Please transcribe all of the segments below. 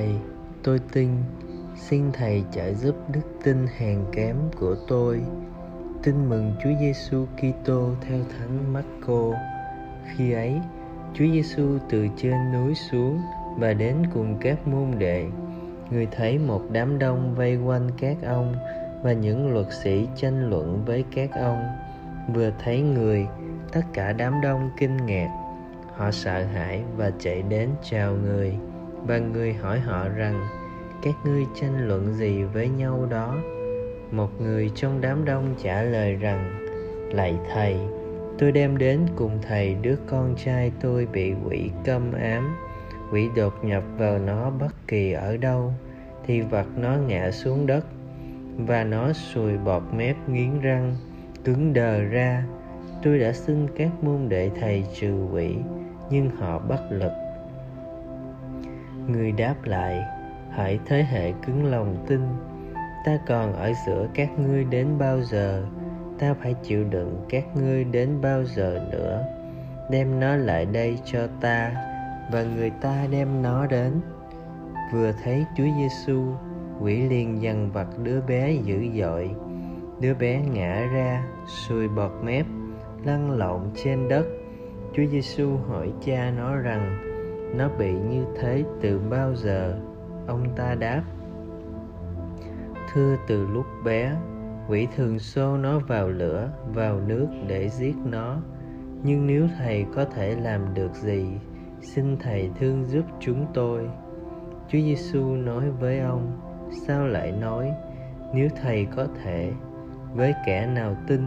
Thầy, tôi tin, xin Thầy trợ giúp đức tin hèn kém của tôi. Tin mừng Chúa Giêsu Kitô theo Thánh Marco. Khi ấy, Chúa Giêsu từ trên núi xuống và đến cùng các môn đệ. Người thấy một đám đông vây quanh các ông và những luật sĩ tranh luận với các ông. Vừa thấy người, tất cả đám đông kinh ngạc. Họ sợ hãi và chạy đến chào người và người hỏi họ rằng, các ngươi tranh luận gì với nhau đó? Một người trong đám đông trả lời rằng, lạy thầy, tôi đem đến cùng thầy đứa con trai tôi bị quỷ câm ám, quỷ đột nhập vào nó bất kỳ ở đâu, thì vật nó ngã xuống đất, và nó sùi bọt mép nghiến răng, cứng đờ ra. Tôi đã xin các môn đệ thầy trừ quỷ, nhưng họ bất lực người đáp lại hãy thế hệ cứng lòng tin, ta còn ở giữa các ngươi đến bao giờ? Ta phải chịu đựng các ngươi đến bao giờ nữa? Đem nó lại đây cho ta, và người ta đem nó đến. Vừa thấy Chúa Giêsu quỷ liền dằn vặt đứa bé dữ dội. Đứa bé ngã ra, sùi bọt mép, lăn lộn trên đất. Chúa Giêsu hỏi cha nó rằng nó bị như thế từ bao giờ? Ông ta đáp. Thưa, từ lúc bé, quỷ thường xô nó vào lửa, vào nước để giết nó. Nhưng nếu thầy có thể làm được gì, xin thầy thương giúp chúng tôi. Chúa giêsu nói với ông, sao lại nói? Nếu thầy có thể, với kẻ nào tin,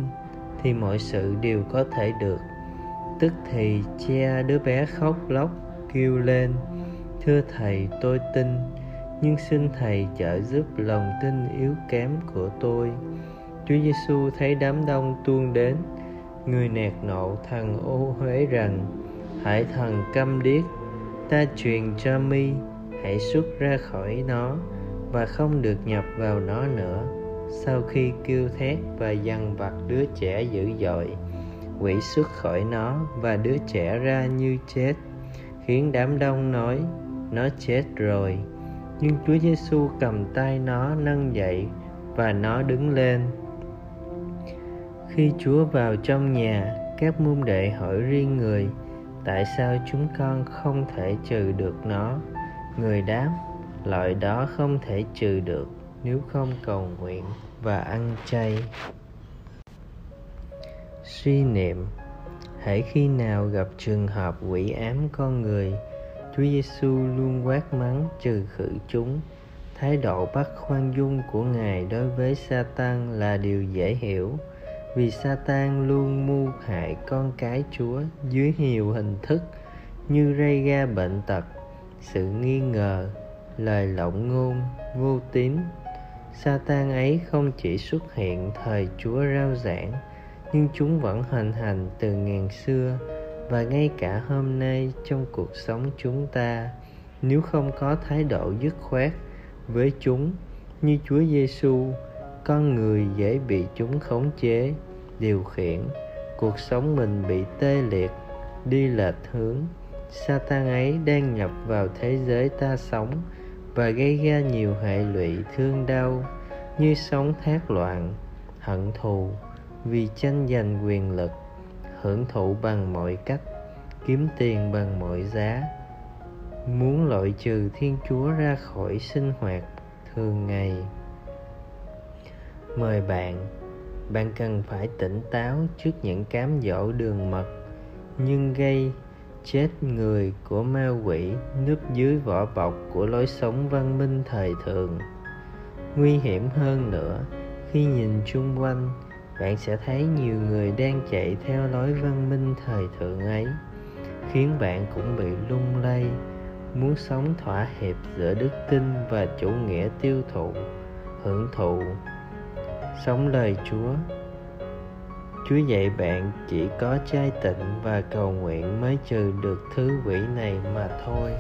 thì mọi sự đều có thể được. Tức thì cha đứa bé khóc lóc kêu lên, thưa thầy, tôi tin, nhưng xin thầy trợ giúp lòng tin yếu kém của tôi. Chúa giêsu thấy đám đông tuôn đến, người nạt nộ thằng ô huế rằng, hãy thằng câm điếc, ta truyền cho mi, hãy xuất ra khỏi nó và không được nhập vào nó nữa. Sau khi kêu thét và dằn vặt đứa trẻ dữ dội, quỷ xuất khỏi nó và đứa trẻ ra như chết khiến đám đông nói nó chết rồi nhưng Chúa Giêsu cầm tay nó nâng dậy và nó đứng lên. Khi Chúa vào trong nhà, các môn đệ hỏi riêng người, tại sao chúng con không thể trừ được nó? Người đáp, loại đó không thể trừ được nếu không cầu nguyện và ăn chay. Suy niệm Hãy khi nào gặp trường hợp quỷ ám con người, Chúa Giêsu luôn quát mắng trừ khử chúng. Thái độ bắt khoan dung của Ngài đối với Satan là điều dễ hiểu, vì Satan luôn mưu hại con cái Chúa dưới nhiều hình thức như gây ra bệnh tật, sự nghi ngờ, lời lộng ngôn, vô tín. Satan ấy không chỉ xuất hiện thời Chúa rao giảng, nhưng chúng vẫn hoành hành từ ngàn xưa và ngay cả hôm nay trong cuộc sống chúng ta nếu không có thái độ dứt khoát với chúng như Chúa Giêsu, con người dễ bị chúng khống chế, điều khiển, cuộc sống mình bị tê liệt, đi lệch hướng. Satan ấy đang nhập vào thế giới ta sống và gây ra nhiều hệ lụy thương đau như sống thác loạn, hận thù vì tranh giành quyền lực, hưởng thụ bằng mọi cách, kiếm tiền bằng mọi giá. Muốn loại trừ thiên chúa ra khỏi sinh hoạt thường ngày. Mời bạn bạn cần phải tỉnh táo trước những cám dỗ đường mật, nhưng gây chết người của ma quỷ núp dưới vỏ bọc của lối sống văn minh thời thượng nguy hiểm hơn nữa khi nhìn chung quanh bạn sẽ thấy nhiều người đang chạy theo lối văn minh thời thượng ấy, khiến bạn cũng bị lung lay, muốn sống thỏa hiệp giữa đức tin và chủ nghĩa tiêu thụ, hưởng thụ, sống lời chúa. Chúa dạy bạn chỉ có trai tịnh và cầu nguyện mới trừ được thứ quỷ này mà thôi.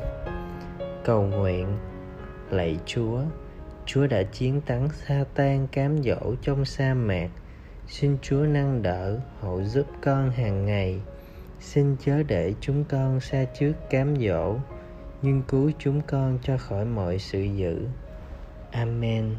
Cầu nguyện, lạy chúa chúa đã chiến thắng sa tan cám dỗ trong sa mạc xin chúa nâng đỡ hộ giúp con hàng ngày. Xin chớ để chúng con xa trước cám dỗ, nhưng cứu chúng con cho khỏi mọi sự dữ. Amen.